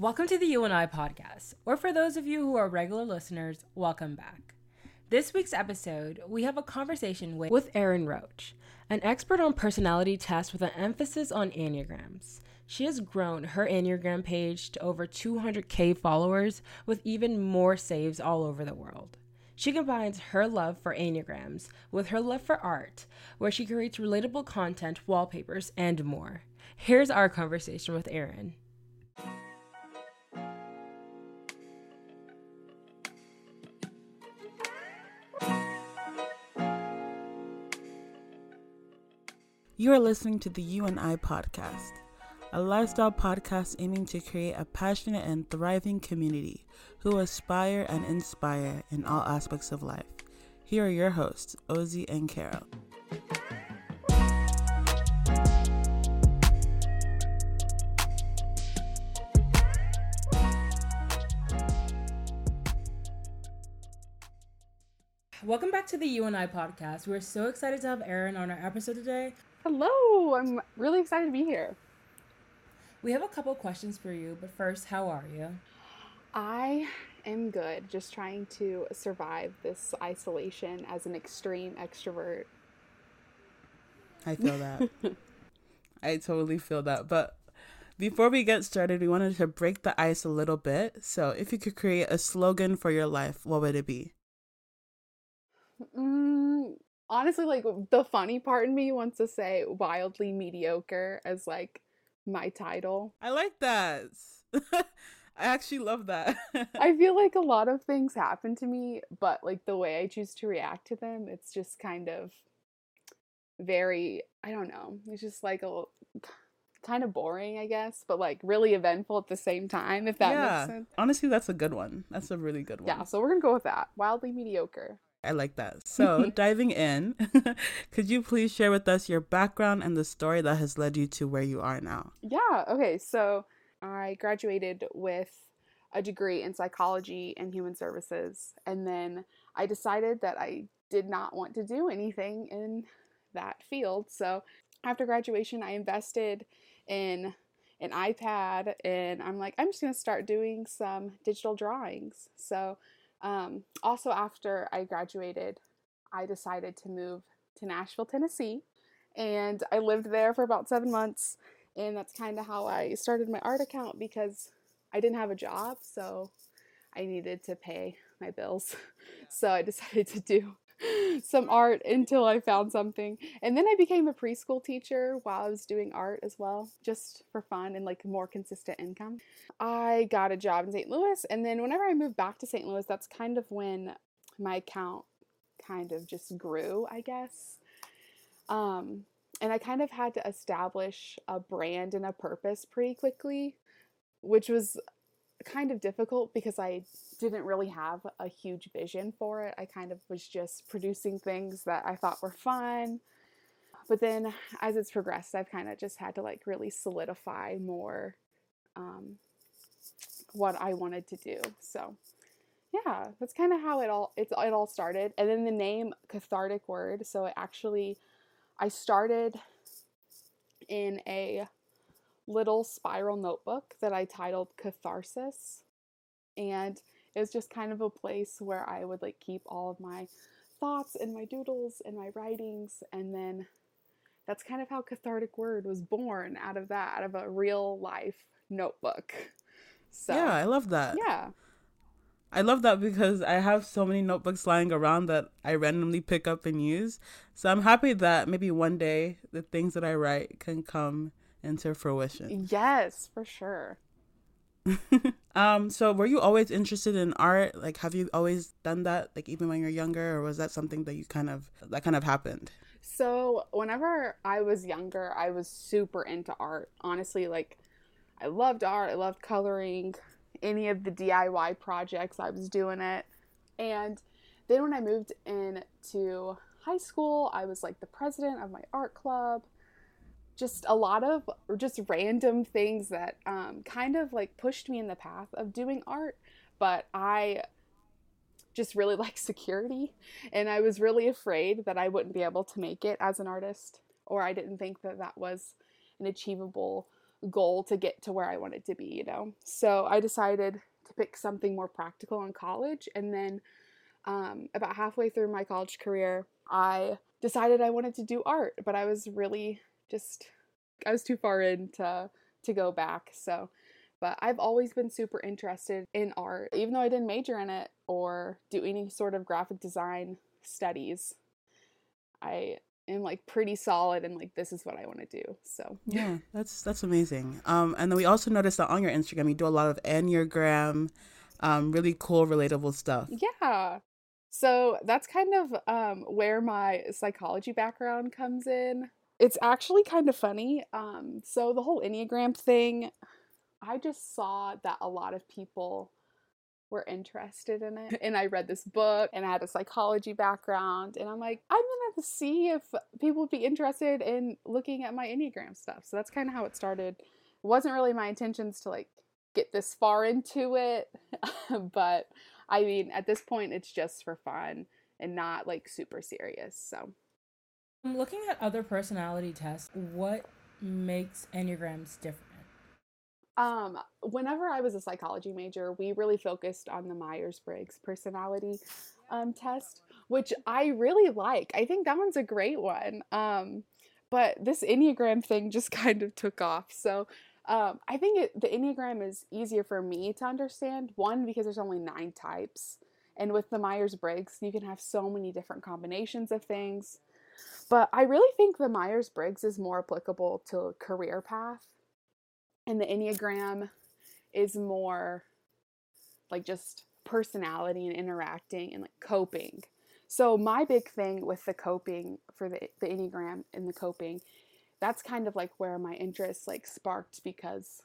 Welcome to the You and I podcast, or for those of you who are regular listeners, welcome back. This week's episode, we have a conversation with, with Erin Roach, an expert on personality tests with an emphasis on Enneagrams. She has grown her Enneagram page to over 200k followers with even more saves all over the world. She combines her love for Enneagrams with her love for art, where she creates relatable content, wallpapers, and more. Here's our conversation with Erin. You are listening to the You and I podcast, a lifestyle podcast aiming to create a passionate and thriving community who aspire and inspire in all aspects of life. Here are your hosts, Ozzy and Carol. Welcome back to the You and I podcast. We're so excited to have Erin on our episode today. Hello, I'm really excited to be here. We have a couple questions for you, but first, how are you? I am good, just trying to survive this isolation as an extreme extrovert. I feel that. I totally feel that. But before we get started, we wanted to break the ice a little bit. So, if you could create a slogan for your life, what would it be? Mm, honestly, like the funny part in me wants to say wildly mediocre as like my title. I like that. I actually love that. I feel like a lot of things happen to me, but like the way I choose to react to them, it's just kind of very, I don't know, it's just like a kind of boring, I guess, but like really eventful at the same time, if that yeah. makes sense. Honestly, that's a good one. That's a really good one. Yeah, so we're to go with that. Wildly mediocre. I like that. So, diving in, could you please share with us your background and the story that has led you to where you are now? Yeah, okay. So, I graduated with a degree in psychology and human services, and then I decided that I did not want to do anything in that field. So, after graduation, I invested in an iPad and I'm like, I'm just going to start doing some digital drawings. So, um, also, after I graduated, I decided to move to Nashville, Tennessee, and I lived there for about seven months. And that's kind of how I started my art account because I didn't have a job, so I needed to pay my bills. So I decided to do some art until I found something. And then I became a preschool teacher while I was doing art as well, just for fun and like more consistent income. I got a job in St. Louis, and then whenever I moved back to St. Louis, that's kind of when my account kind of just grew, I guess. Um, and I kind of had to establish a brand and a purpose pretty quickly, which was kind of difficult because I didn't really have a huge vision for it. I kind of was just producing things that I thought were fun. But then as it's progressed, I've kind of just had to like really solidify more um, what I wanted to do. So yeah, that's kind of how it all it's it all started. And then the name cathartic word. So it actually I started in a little spiral notebook that I titled Catharsis. And it was just kind of a place where I would like keep all of my thoughts and my doodles and my writings. And then that's kind of how Cathartic Word was born out of that, out of a real life notebook. So, yeah, I love that. Yeah. I love that because I have so many notebooks lying around that I randomly pick up and use. So I'm happy that maybe one day the things that I write can come into fruition. Yes, for sure. um so were you always interested in art? Like have you always done that like even when you're younger or was that something that you kind of that kind of happened? So whenever i was younger i was super into art. Honestly like i loved art i loved coloring any of the diy projects i was doing it. And then when i moved into high school i was like the president of my art club just a lot of just random things that um, kind of like pushed me in the path of doing art but i just really like security and i was really afraid that i wouldn't be able to make it as an artist or i didn't think that that was an achievable goal to get to where I wanted to be, you know. So I decided to pick something more practical in college. And then um, about halfway through my college career, I decided I wanted to do art, but I was really just, I was too far in to, to go back. So, but I've always been super interested in art, even though I didn't major in it or do any sort of graphic design studies. I am like pretty solid and like this is what I want to do. So yeah, that's that's amazing. Um, and then we also noticed that on your Instagram you do a lot of enneagram, um, really cool, relatable stuff. Yeah. So that's kind of um, where my psychology background comes in. It's actually kind of funny. Um, so the whole enneagram thing, I just saw that a lot of people were interested in it. And I read this book and I had a psychology background. And I'm like, I'm to see if people would be interested in looking at my Enneagram stuff. So that's kind of how it started. It wasn't really my intentions to like get this far into it. but I mean, at this point, it's just for fun and not like super serious. So. Looking at other personality tests, what makes Enneagrams different? Um, whenever I was a psychology major, we really focused on the Myers Briggs personality um, test, which I really like. I think that one's a great one. Um, but this Enneagram thing just kind of took off. So um, I think it, the Enneagram is easier for me to understand. One, because there's only nine types. And with the Myers Briggs, you can have so many different combinations of things. But I really think the Myers Briggs is more applicable to career path and the Enneagram is more like just personality and interacting and like coping. So my big thing with the coping for the the Enneagram and the coping, that's kind of like where my interest like sparked because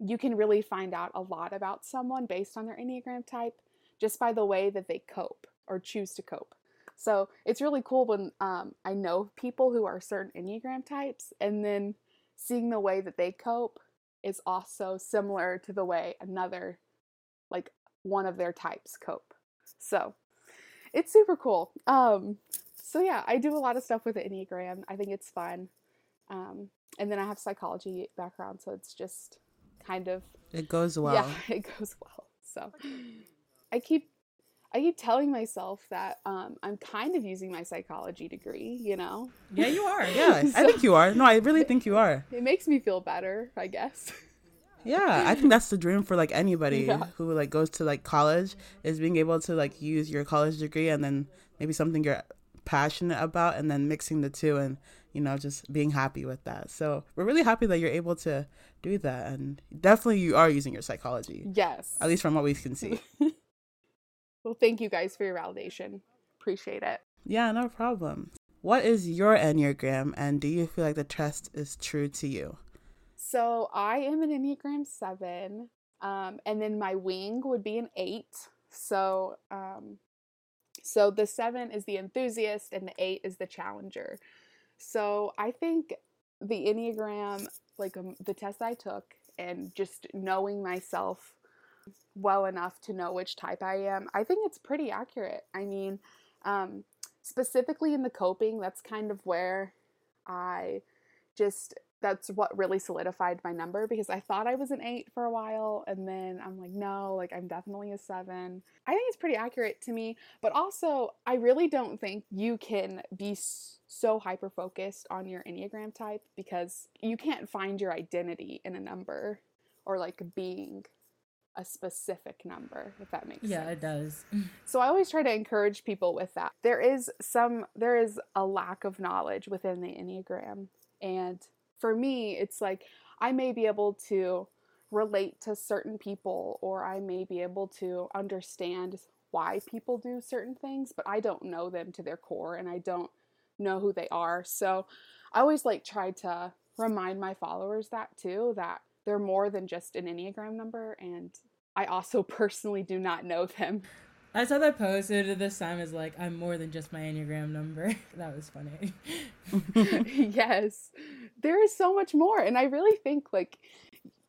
you can really find out a lot about someone based on their Enneagram type just by the way that they cope or choose to cope. So it's really cool when um, I know people who are certain Enneagram types and then seeing the way that they cope is also similar to the way another like one of their types cope. So it's super cool. Um so yeah i do a lot of stuff with the enneagram. I think it's fun. Um and then i have psychology background so it's just kind of it goes well. yeah it goes well. So i keep I keep telling myself that um, I'm kind of using my psychology degree, you know? Yeah, you are. Yeah, so, I think you are. No, I really think you are. It makes me feel better, I guess. Yeah, I think that's the dream for like anybody yeah. who like goes to like college is being able to like use your college degree and then maybe something you're passionate about and then mixing the two and you know just being happy with that. So, we're really happy that you're able to do that and definitely you are using your psychology. Yes. At least from what we can see. Well, thank you guys for your validation. Appreciate it. Yeah, no problem. What is your Enneagram and do you feel like the test is true to you? So I am an Enneagram 7. Um, and then my wing would be an 8. So um, so the 7 is the enthusiast and the 8 is the challenger. So I think the Enneagram, like um, the test I took, and just knowing myself well enough to know which type I am, I think it's pretty accurate. I mean, um, specifically in the coping, that's kind of where I just that's what really solidified my number because I thought I was an eight for a while and then I'm like, no, like I'm definitely a seven. I think it's pretty accurate to me, but also I really don't think you can be so hyper focused on your Enneagram type because you can't find your identity in a number or like being a specific number if that makes yeah, sense. Yeah, it does. so I always try to encourage people with that. There is some there is a lack of knowledge within the Enneagram and for me it's like I may be able to relate to certain people or I may be able to understand why people do certain things, but I don't know them to their core and I don't know who they are. So I always like try to remind my followers that too that they're more than just an Enneagram number, and I also personally do not know them. I saw that posted this time is like, I'm more than just my Enneagram number. that was funny. yes. There is so much more. And I really think like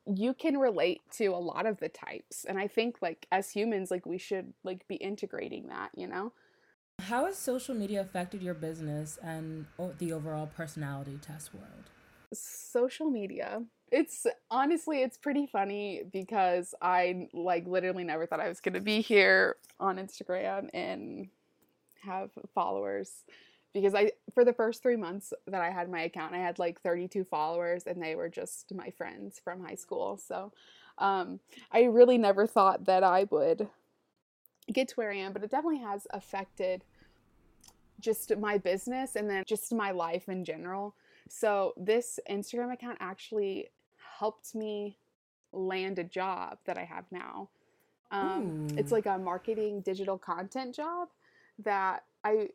you can relate to a lot of the types. And I think like as humans, like we should like be integrating that, you know? How has social media affected your business and the overall personality test world? social media. It's honestly, it's pretty funny because I like literally never thought I was going to be here on Instagram and have followers because I for the first 3 months that I had my account I had like 32 followers and they were just my friends from high school. So um I really never thought that I would get to where I am, but it definitely has affected just my business and then just my life in general. So this Instagram account actually helped me land a job that I have now. Um, it's like a marketing digital content job that I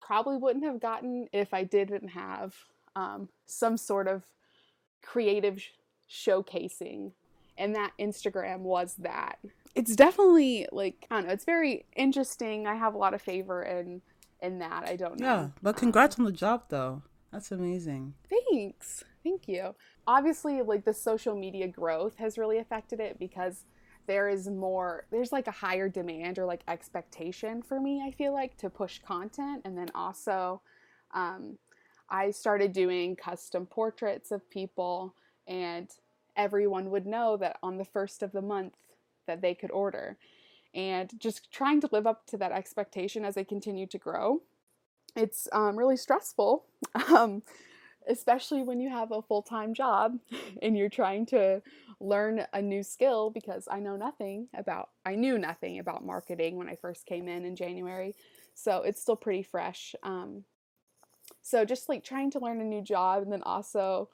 probably wouldn't have gotten if I didn't have um, some sort of creative sh- showcasing. And that Instagram was that. It's definitely like, I don't know, it's very interesting. I have a lot of favor in in that. I don't know. Yeah, but congrats on the job though. That's amazing. Thanks. Thank you. Obviously, like the social media growth has really affected it because there is more there's like a higher demand or like expectation for me i feel like to push content and then also um, i started doing custom portraits of people and everyone would know that on the first of the month that they could order and just trying to live up to that expectation as i continue to grow it's um, really stressful um, especially when you have a full-time job and you're trying to learn a new skill because I know nothing about I knew nothing about marketing when I first came in in January. So it's still pretty fresh. Um, so just like trying to learn a new job and then also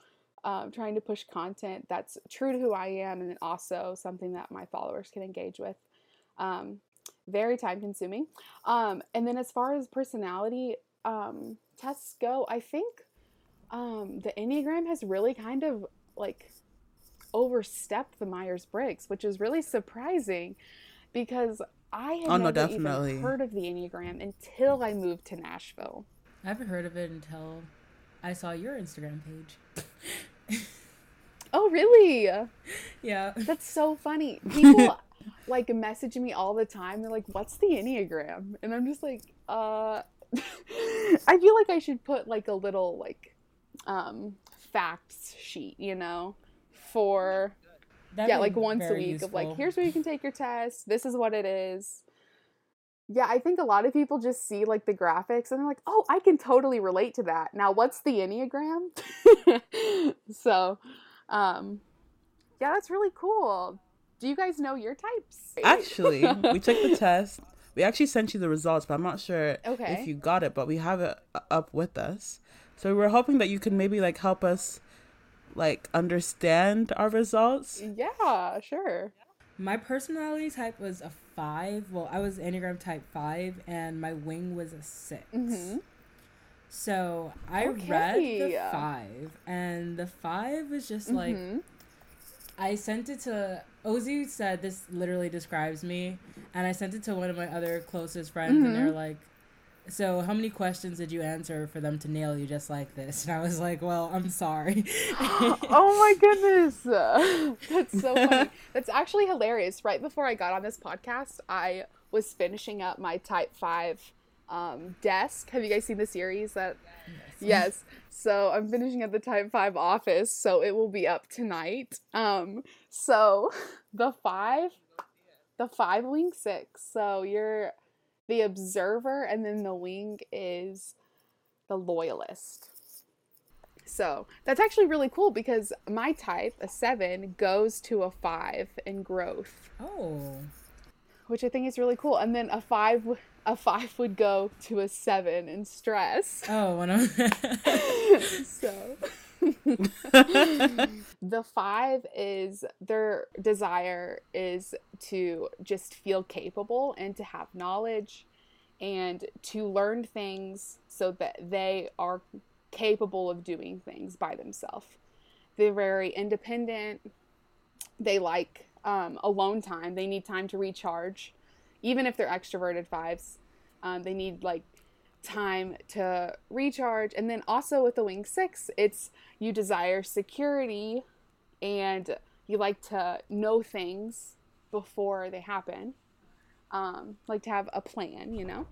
um, trying to push content that's true to who I am and then also something that my followers can engage with. Um, very time consuming. Um, and then as far as personality um, tests go, I think um, the Enneagram has really kind of like overstepped the Myers Briggs, which is really surprising because I had Oh, no, never definitely. even heard of the Enneagram until I moved to Nashville. I haven't heard of it until I saw your Instagram page. Oh, really? yeah. That's so funny. People like message me all the time. They're like, "What's the Enneagram?" And I'm just like, "Uh I feel like I should put like a little like um facts sheet, you know, for That'd yeah, like once a very week of like, here's where you can take your test. This is what it is. Yeah, I think a lot of people just see like the graphics and they're like, oh, I can totally relate to that. Now, what's the Enneagram? so, um, yeah, that's really cool. Do you guys know your types? Actually, we took the test. We actually sent you the results, but I'm not sure Okay. if you got it. But we have it up with us, so we're hoping that you can maybe like help us, like understand our results. yeah, sure. My personality type was a five. Well, I was Enneagram type five, and my wing was a 6 Mhm. So I read the five, and the five was just like Mhm. I sent it to Ozzy said this literally describes me, and I sent it to one of my other closest friends, and mm-hmm. they're like, "So how many questions did you answer for them to nail you just like this?" And I was like, "Well, I'm sorry." oh my goodness. That's so funny. That's actually hilarious. Right before I got on this podcast, I was finishing up my type 5 um, desk. Have you guys seen the series that Yes. So I'm finishing at the type 5 office, so it will be up tonight. Um so the 5 the 5 wing 6. So you're the observer and then the wing is the loyalist. So that's actually really cool because my type, a seven, goes to a five in growth, oh, which I think is really cool. And then a five, a five would go to a seven in stress. Oh, one of so the five is their desire is to just feel capable and to have knowledge and to learn things so that they are capable of doing things by themselves. They're very independent. They like um, alone time. They need time to recharge. Even if they're extroverted fives, um, they need like time to recharge. And then also with the wing six, it's you desire security and you like to know things before they happen. Um, like to have a plan, you know?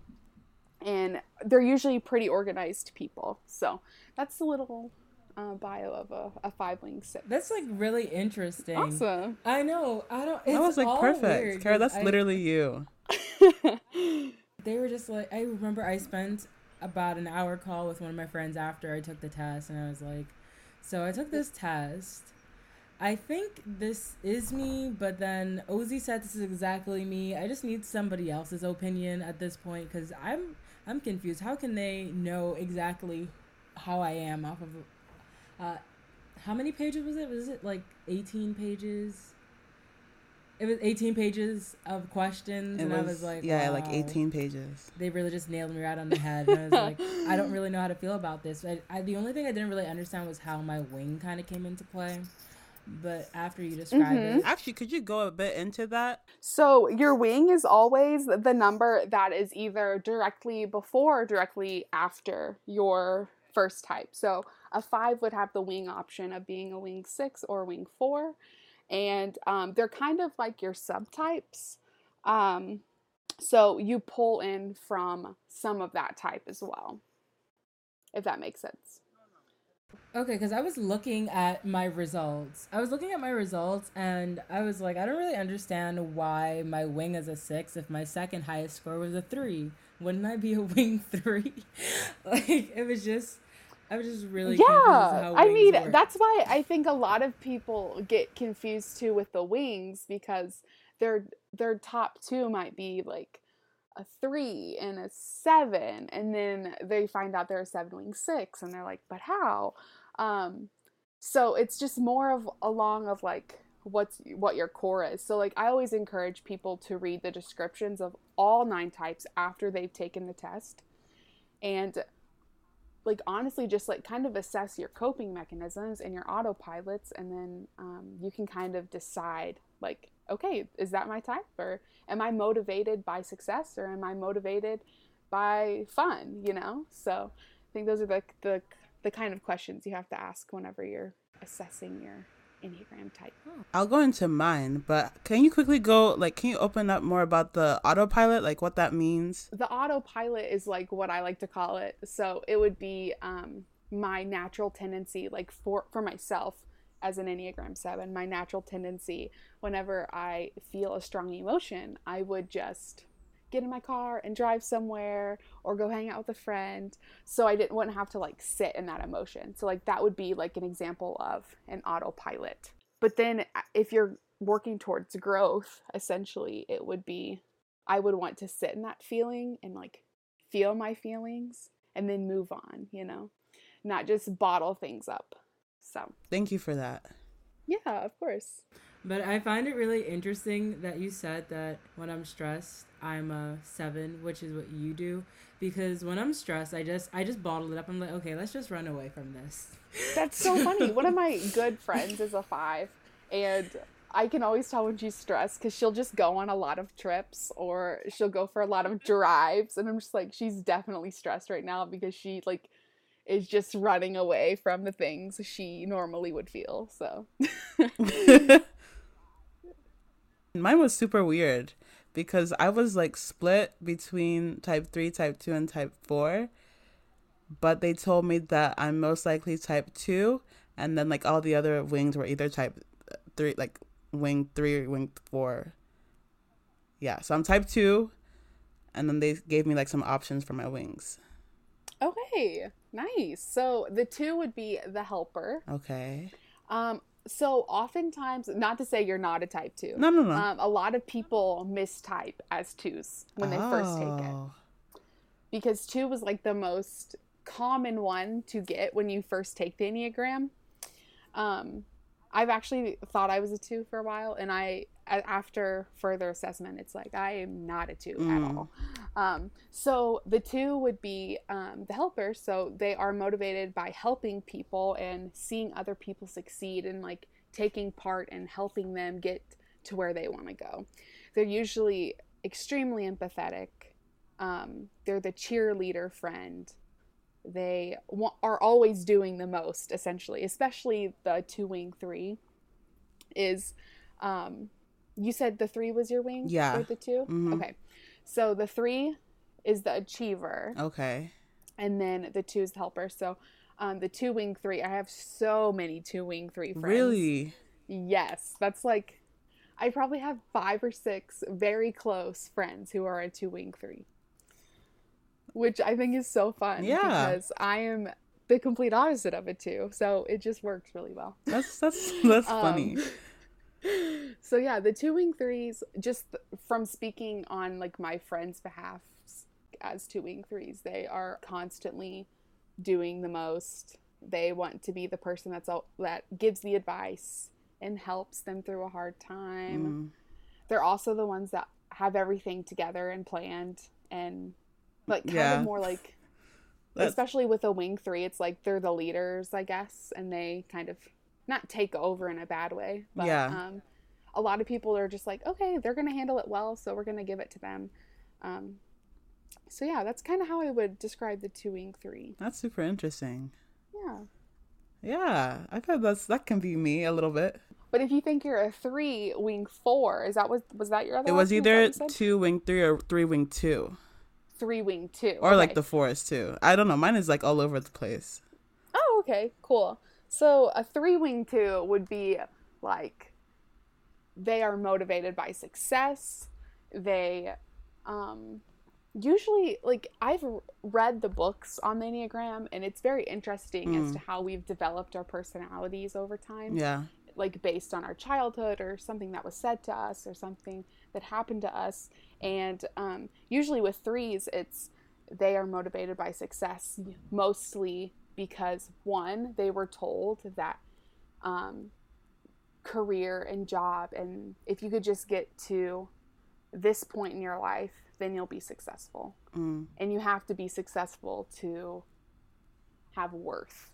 And they're usually pretty organized people. So that's a little uh, bio of a, a five wing six. That's like really interesting. awesome. I know. I don't. It's that was like all perfect. weird Kara, 'cause that's I- literally you. They were just like. I remember I spent about an hour call with one of my friends after I took the test, and I was like, "So I took this test. I think this is me, but then Ozzy said this is exactly me. I just need somebody else's opinion at this point because I'm I'm confused. How can they know exactly how I am off of? Uh, how many pages was it? Was it like eighteen pages? It was eighteen pages of questions, It and I was, was like, yeah, like 18 pages. They really just nailed me right on the head. And I was like, I don't really know how to feel about this. I, I, the only thing I didn't really understand was how my wing kind of came into play. But after you described Mhm. it, Actually, could you go a bit into that? So your wing is always the number that is either directly before or directly after your first type. So a five would have the wing option of being a wing six or wing four. And um, they're kind of like your subtypes. Um, so you pull in from some of that type as well, if that makes sense. okay, because I was looking at my results. I was looking at my results, and I was like, I don't really understand why my wing is a six if my second highest score was a three. Wouldn't I be a wing three? like it was just, I was just really confused yeah i mean work. that's why i think a lot of people get confused too with the wings because their their top two might be like a three and a seven and then they find out they're a seven wing six and they're like but how? Um so it's just more of along of like what's what your core is. So like i always encourage people to read the descriptions of all nine types after they've taken the test and like honestly just like kind of assess your coping mechanisms and your autopilots and then um, you can kind of decide like okay is that my type or am i motivated by success or am i motivated by fun you know? So i think those are the the, the kind of questions you have to ask whenever you're assessing your enneagram type I'll go into mine, but can you quickly go, like, can you open up more about the autopilot, like what that means? the autopilot is like what I like to call it. So it would be um, my natural tendency, like for for myself as an Enneagram Seven, my natural tendency whenever I feel a strong emotion, I would just get in my car and drive somewhere or go hang out with a friend. So I didn't wouldn't have to like sit in that emotion. So like that would be like an example of an autopilot. But then uh, if you're working towards growth, essentially it would be I would want to sit in that feeling and like feel my feelings and then move on, you know, not just bottle things up. So, Thank you for that. yeah, of course. But I find it really interesting that you said that when I'm stressed, I'm a seven, which is what you do. Because when I'm stressed, I just I just bottle it up. I'm like, okay, let's just run away from this. That's so funny. One of my good friends is a five, and I can always tell when she's stressed because she'll just go on a lot of trips or she'll go for a lot of drives. And I'm just like, she's definitely stressed right now because she, like, is just running away from the things she normally would feel. So, Mine was super weird because I was like split between type 3, type 2, and type 4. But they told me that I'm most likely type 2. And then like all the other wings were either type 3, like wing 3 or wing 4. Yeah, so I'm type 2. And then they gave me like some options for my wings. okay, nice. So, the two would be the helper. Okay. Um, so oftentimes, not to say you're not a type two. No, no, no. Um, a lot of people mistype as twos when they first take it Oh. because two was like the most common one to get when you first take the enneagram. Um, I've actually thought I was a two for a while, and I after further assessment, it's like I am not a two at Mm. all. Um, so the two would be um, the helper. So they are motivated by helping people and seeing other people succeed and like taking part and helping them get to where they want to go. They're usually extremely empathetic. Um, they're the cheerleader friend. They wa- are always doing the most, essentially, especially the two wing three. Is um, you said the three was your wing? Yeah. Or the 2 Mhm. Okay. So the three is the achiever, Okay. and then the two is the helper. So Um, the two wing three. I have so many two wing three friends. Really? Yes, that's like I probably have five or six very close friends who are a two wing three, which I think is so fun. Yeah. because I am the complete opposite of it too. So it just works really well. That's that's that's funny. So yeah, the two wing threes, just from speaking on like my friends' behalf as two wing threes, they are constantly doing the most. They want to be the person that's all that gives the advice and helps them through a hard time. Mm. They're also the ones that have everything together and planned and like kind Yeah. of more like That's- especially with a wing three, it's like they're the leaders, I guess, and they kind of not take over in a bad way, but Yeah. um, a lot of people are just like, okay, they're gonna handle it well, so we're gonna give it to them. Um, so yeah, that's kind of how I would describe the two wing three. That's super interesting. Yeah, Yeah, I feel that's that can be me a little bit. but if you think you're a three wing four, is that was was that your other? It was? Is either what you said? two wing three or three wing two, three wing two, or like Okay. the forest two. I don't know. Mine is like all over the place. Oh, okay, cool. So a three wing two would be like they are motivated by success. They um usually like I've read the books on the Enneagram and it's very interesting as Mm. to how we've developed our personalities over time Yeah, like based on our childhood or something that was said to us or something that happened to us and um, usually with threes it's they are motivated by success mostly because one they were told that um, career and job and if you could just get to this point in your life then you'll be successful mm. and you have to be successful to have worth.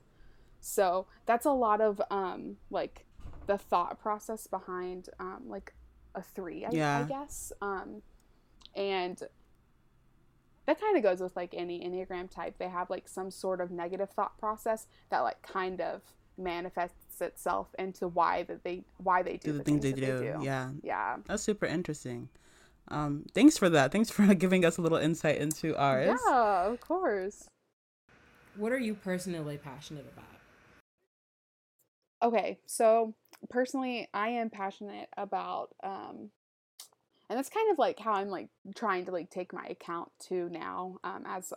So that's a lot of um, like the thought process behind um, like a three, I, I guess. Um, and that kind of goes with like any enneagram type. They have like some sort of negative thought process that like kind of manifests itself into why that they why they do, Do the things they that do. Yeah, Yeah. that's super interesting. Um, thanks for that. Thanks for giving us a little insight into ours. Yeah, of course. What are you personally passionate about? Okay, so personally, I am passionate about, um, and that's kind of like how I'm like trying to like take my account to now. Um, as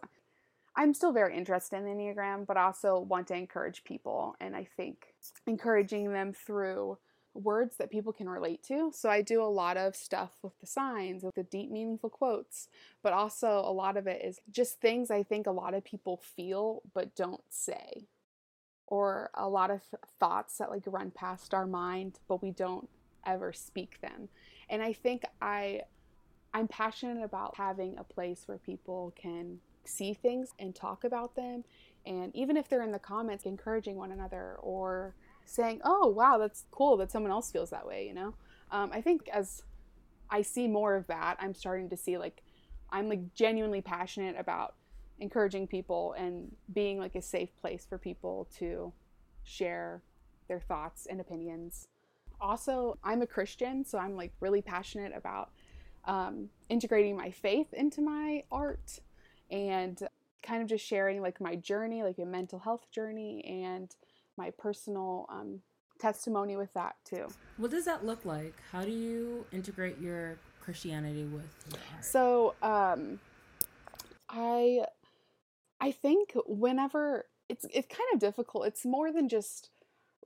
I'm still very interested in the Enneagram, but also want to encourage people, and I think encouraging them through words that people can relate to. So I do a lot of stuff with the signs, with the deep, meaningful quotes, but also a lot of it is just things I think a lot of people feel but don't say or a lot of thoughts that like run past our mind but we don't ever speak them and i think i i'm passionate about having a place where people can see things and talk about them and even if they're in the comments encouraging one another or saying oh wow that's cool that someone else feels that way you know um, i think as i see more of that i'm starting to see like i'm like genuinely passionate about encouraging people and being like a safe place for people to share their thoughts and opinions. Also, I'm a Christian, so I'm like really passionate about um, integrating my faith into my art and kind of just sharing like my journey, like a mental health journey, and my personal um, testimony with that too. What does that look like? How do you integrate your Christianity with your art? So, um, I, I think whenever it's it's kind of difficult. It's more than just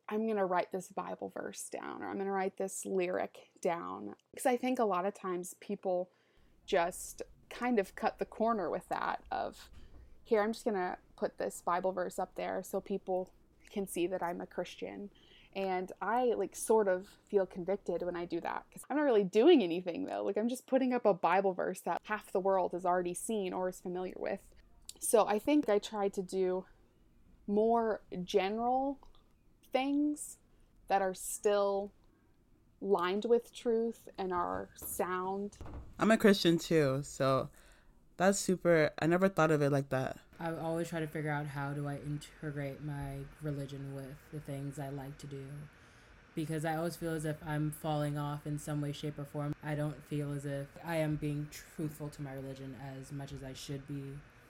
I'm gonna write this Bible verse down or I'm gonna write this lyric down because I think a lot of times people just kind of cut the corner with that of here I'm just gonna put this Bible verse up there so people can see that I'm a Christian. And I like sort of feel convicted when I do that because I'm not really doing anything though. Like I'm just putting up a Bible verse that half the world has already seen or is familiar with. So I think I try to do more general things that are still lined with truth and are sound. I'm a Christian too, so that's super. I never thought of it like that. I always try to figure out how do I integrate my religion with the things I like to do. Because I always feel as if I'm falling off in some way, shape, or form. I don't feel as if I am being truthful to my religion as much as I should be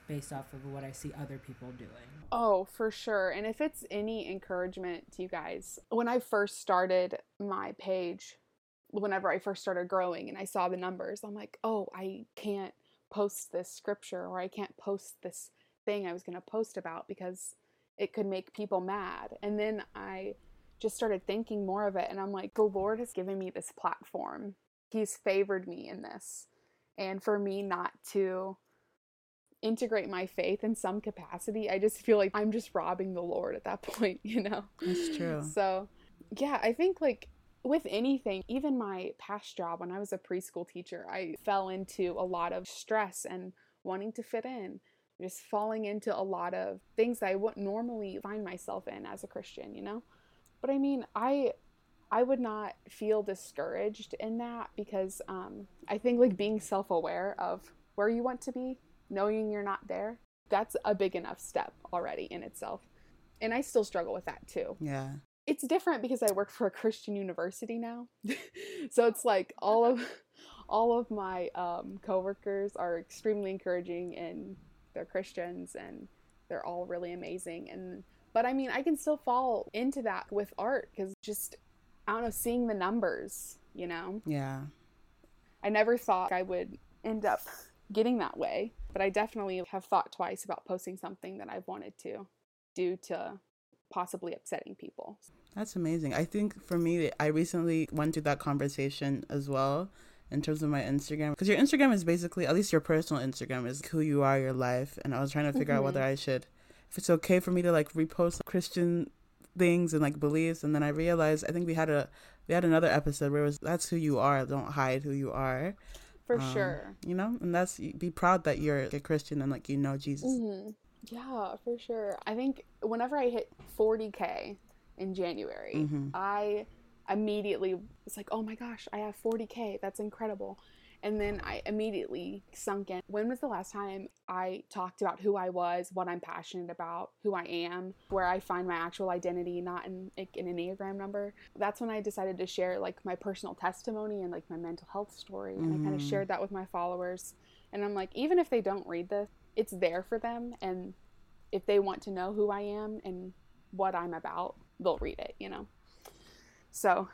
based off of what I see other people doing. Oh, for sure. And if it's any encouragement to you guys, when I first started my page, whenever I first started growing and I saw the numbers, I'm like, oh, I can't post this scripture or I can't post this thing I was going to post about because it could make people mad. And then I just started thinking more of it and I'm like, the Lord has given me this platform. He's favored me in this. And for me not to integrate my faith in some capacity, I just feel like I'm just robbing the Lord at that point, you know? That's true. So, yeah, I think like with anything, even my past job when I was a preschool teacher, I fell into a lot of stress and wanting to fit in, just falling into a lot of things I wouldn't normally find myself in as a Christian, you know? But I mean, I I would not feel discouraged in that because um, I think like being self aware of where you want to be, knowing you're not there, that's a big enough step already in itself. And I still struggle with that too. Yeah. It's different because I work for a Christian university now. so it's like all of all of my um, coworkers are extremely encouraging and they're Christians and they're all really amazing and but I mean I can still fall into that with art cuz just I don't know, seeing the numbers, you know? Yeah. I never thought I would end up getting that way, but I definitely have thought twice about posting something that I've wanted to due to possibly upsetting people. That's amazing. I think for me, I recently went through that conversation as well in terms of my Instagram. Because your Instagram is basically, at least your personal Instagram, is who you are, your life. And I was trying to figure mm-hmm. out whether I should, if it's okay for me to like repost Christian things and like beliefs and then i realized i think we had a we had another episode where it was that's who you are don't hide who you are for um, sure. you know and that's be proud that you're a christian and like you know jesus. Mm-hmm. yeah for sure. I think whenever i hit 40k in january mm-hmm. i immediately was like oh my gosh i have 40k that's incredible and then I immediately sunk in. When was the last time I talked about who I was, what I'm passionate about, who I am, where I find my actual identity, not in, in an Enneagram number? That's when I decided to share like my personal testimony and like my mental health story. And mm. I kind of mm. shared that with my followers. And I'm like, even if they don't read this, it's there for them. And if they want to know who I am and what I'm about, they'll read it, you know? So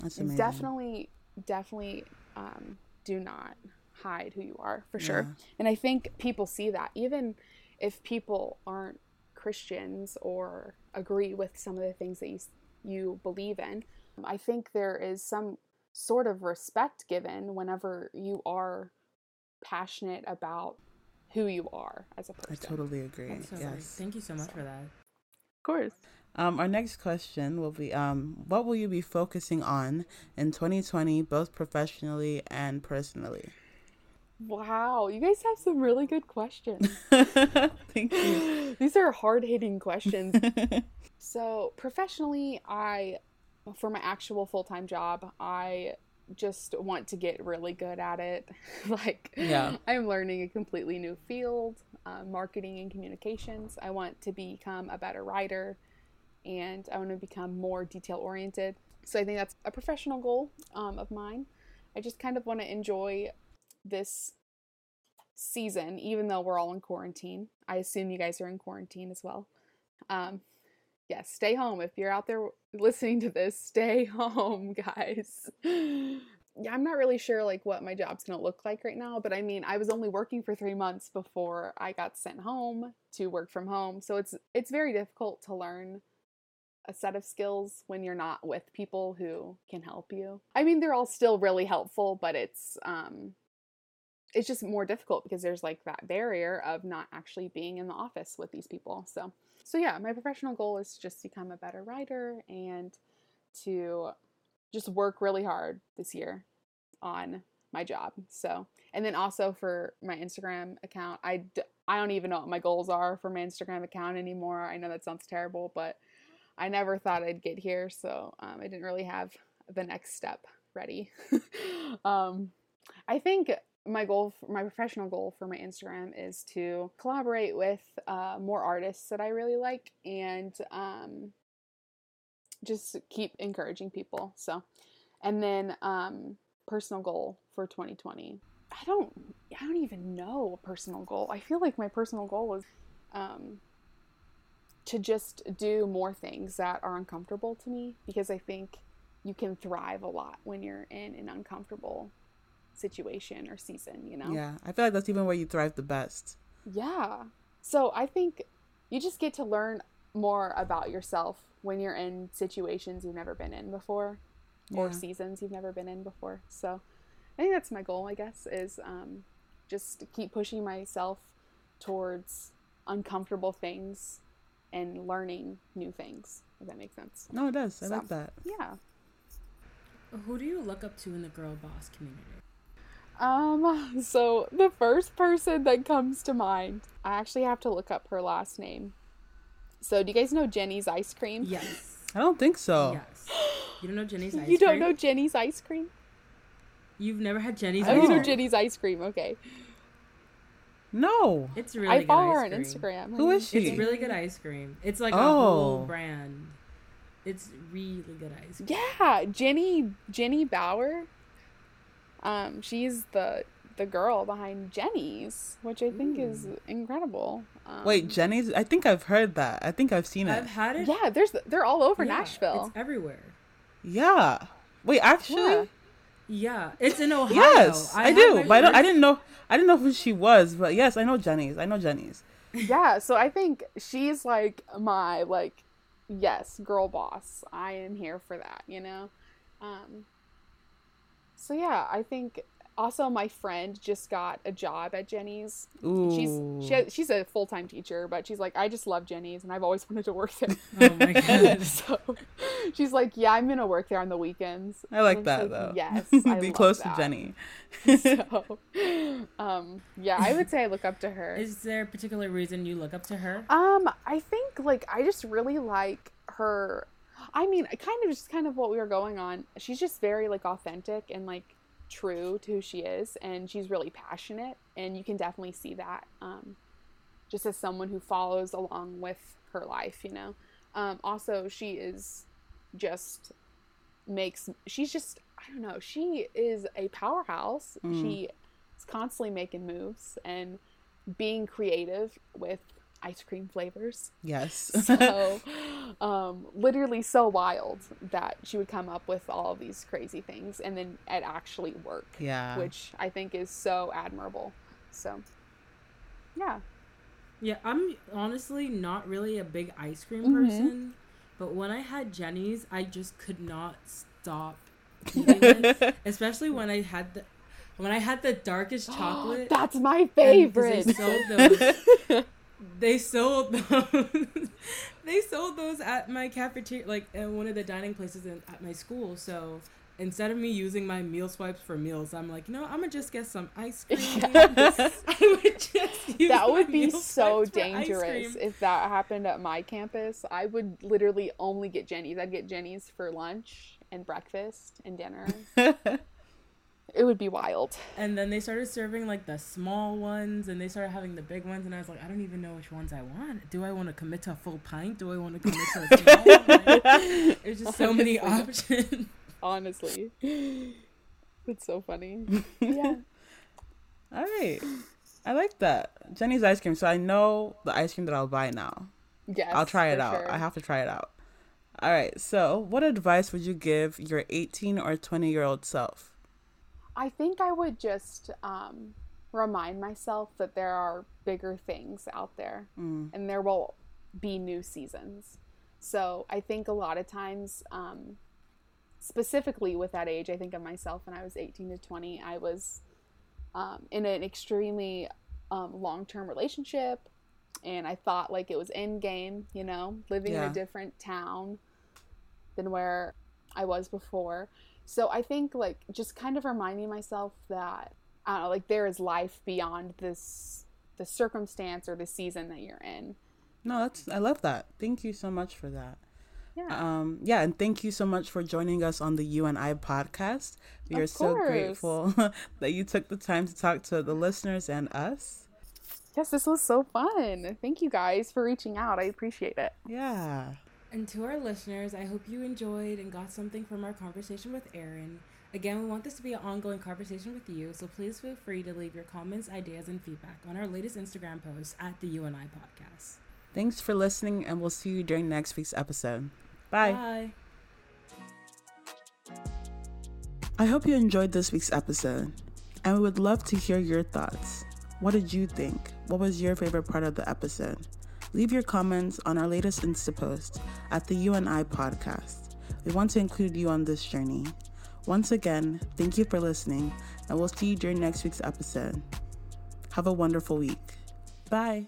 That's it's definitely, definitely, um, do not hide who you are for sure. Yeah. And I think people see that even if people aren't Christians or agree with some of the things that you you believe in. I think there is some sort of respect given whenever you are passionate about who you are as a person. I totally agree. So yes. Thank you so much so. for that. Of course. Um, our next question will be um, What will you be focusing on in 2020, both professionally and personally? Wow, you guys have some really good questions. Thank you. These are hard hitting questions. so, professionally, I, for my actual full time job, I just want to get really good at it. like, yeah. I'm learning a completely new field, uh, marketing and communications. I want to become a better writer and I want to become more detail oriented. So I think that's a professional goal um, of mine. I just kind of want to enjoy this season, even though we're all in quarantine. I assume you guys are in quarantine as well. Um, yes, stay home. If you're out there listening to this, stay home, guys. yeah, I'm not really sure like what my job's gonna look like right now, but I mean, I was only working for three months before I got sent home to work from home, so it's it's very difficult to learn a set of skills when you're not with people who can help you. I mean, they're all still really helpful, but it's um it's just more difficult because there's like that barrier of not actually being in the office with these people. So so yeah, my professional goal is just to become a better writer and to just work really hard this year on my job. So, and then also for my Instagram account, I d- I don't even know what my goals are for my Instagram account anymore. I know that sounds terrible, but I never thought I'd get here, so um, I didn't really have the next step ready. um, I think my goal, my professional goal for my Instagram is to collaborate with uh, more artists that I really like and um, just keep encouraging people. So, and then um, personal goal for 2020. I don't I don't even know a personal goal. I feel like my personal goal is um, to just do more things that are uncomfortable to me because I think you can thrive a lot when you're in an uncomfortable situation or season, you know? Yeah, I feel like that's even where you thrive the best. Yeah. So I think you just get to learn more about yourself when you're in situations you've never been in before or seasons you've never been in before. So I think that's my goal, I guess, is um, just to keep pushing myself towards uncomfortable things and learning new things, if that makes sense. No, it does. I So- like that. Yeah. Who do you look up to in the girl boss community? Um, so the first person that comes to mind, I actually have to look up her last name. So do you guys know Jeni's ice cream? Yes. I don't think so. Yes. You don't know Jeni's ice cream? You don't cream? know Jeni's ice cream? You've never had Jeni's Oh, ice you know? Jeni's ice cream. Okay. No. It's really I good follow ice her on. Instagram. Who is she? It's really good ice cream. It's like a Oh. whole brand. It's really good ice cream. Yeah, Jeni Jeni Bauer. Um, she's the the girl behind Jeni's, which I think is incredible. Um, Wait, Jeni's. I think I've heard that. I think I've seen it. I've had it. Yeah, there's they're all over Yeah, Nashville. It's everywhere. Yeah. Wait, actually, Yeah. Yeah, it's in Ohio. yes, I, had do. But I, don't, I didn't know. I didn't know who she was. But yes, I know Jeni's. I know Jeni's. yeah, so I think she's like my like yes, girl boss. I am here for that, you know. Um So yeah, I think also my friend just got a job at Jeni's. Ooh. She's she, she's a full-time teacher, but she's like I just love Jeni's and I've always wanted to work there. Oh my god. so she's like, "Yeah, I'm gonna work there on the weekends." I like that I'm though. Yes, I Be love close that. to Jeni. so, um, yeah, I would say I look up to her. Is there a particular reason you look up to her? Um, I think like I just really like her. I mean, kind of just kind of what we were going on. She's just very like authentic and like true to who she is, and she's really passionate, and you can definitely see that. Um, just as someone who follows along with her life, you know. Um, also, she is just makes she's just I don't know. She is a powerhouse. Mm. She is constantly making moves and being creative with ice cream flavors. Yes. So, um, literally so wild that she would come up with all of these crazy things and then it actually work, yeah. which I think is so admirable. So, yeah. Yeah, I'm honestly not really a big ice cream Mhm. person, but when I had Jeni's, I just could not stop eating it, especially when I had the when I had the darkest chocolate. That's my favorite. They sold those. They sold those. they sold those at my cafeteria, like at one of the dining places in, at my school. So instead of me using my meal swipes for meals, I'm like, no, I'm gonna just get some ice cream. I would just use that my would be meal so swipes for ice dangerous if that happened at my campus. I would literally only get Jeni's. I'd get Jeni's for lunch and breakfast and dinner. It would be wild. And then they started serving like the small ones, and they started having the big ones, and I was like, I don't even know which ones I want. Do I want to commit to a full pint? Do I want to commit to a small one? There's just so many options. Honestly. It's so funny. Yeah. All right. I like that. Jeni's ice cream. So I know the ice cream that I'll buy now. Yes. I'll try it out. sure. I have to try it out. All right. So, what advice would you give your 18 or 20 year old self? I think I would just um, remind myself that there are bigger things out there Mm. and there will be new seasons. So I think a lot of times, um, specifically with that age, I think of myself when I was 18 to 20, I was um, in an extremely um, long term relationship. And I thought like it was end game, you know, living in a different town than where I was before. So I think like just kind of reminding myself that I don't know, like there is life beyond this the circumstance or the season that you're in. No, that's I love that. Thank you so much for that. Yeah. Um, yeah, and thank you so much for joining us on the You and I podcast. We Of are so grateful that you took the time to talk to the listeners and us. yes, this was so fun. Thank you guys for reaching out. I appreciate it. Yeah. And to our listeners, I hope you enjoyed and got something from our conversation with Erin. Again, we want this to be an ongoing conversation with you, so please feel free to leave your comments, ideas, and feedback on our latest Instagram post at the UNI Podcast. Thanks for listening, and we'll see you during next week's episode. Bye. Bye. I hope you enjoyed this week's episode, and we would love to hear your thoughts. What did you think? What was your favorite part of the episode? Leave your comments on our latest Insta post at the UNI podcast. We want to include you on this journey. Once again, thank you for listening, and we'll see you during next week's episode. Have a wonderful week. Bye.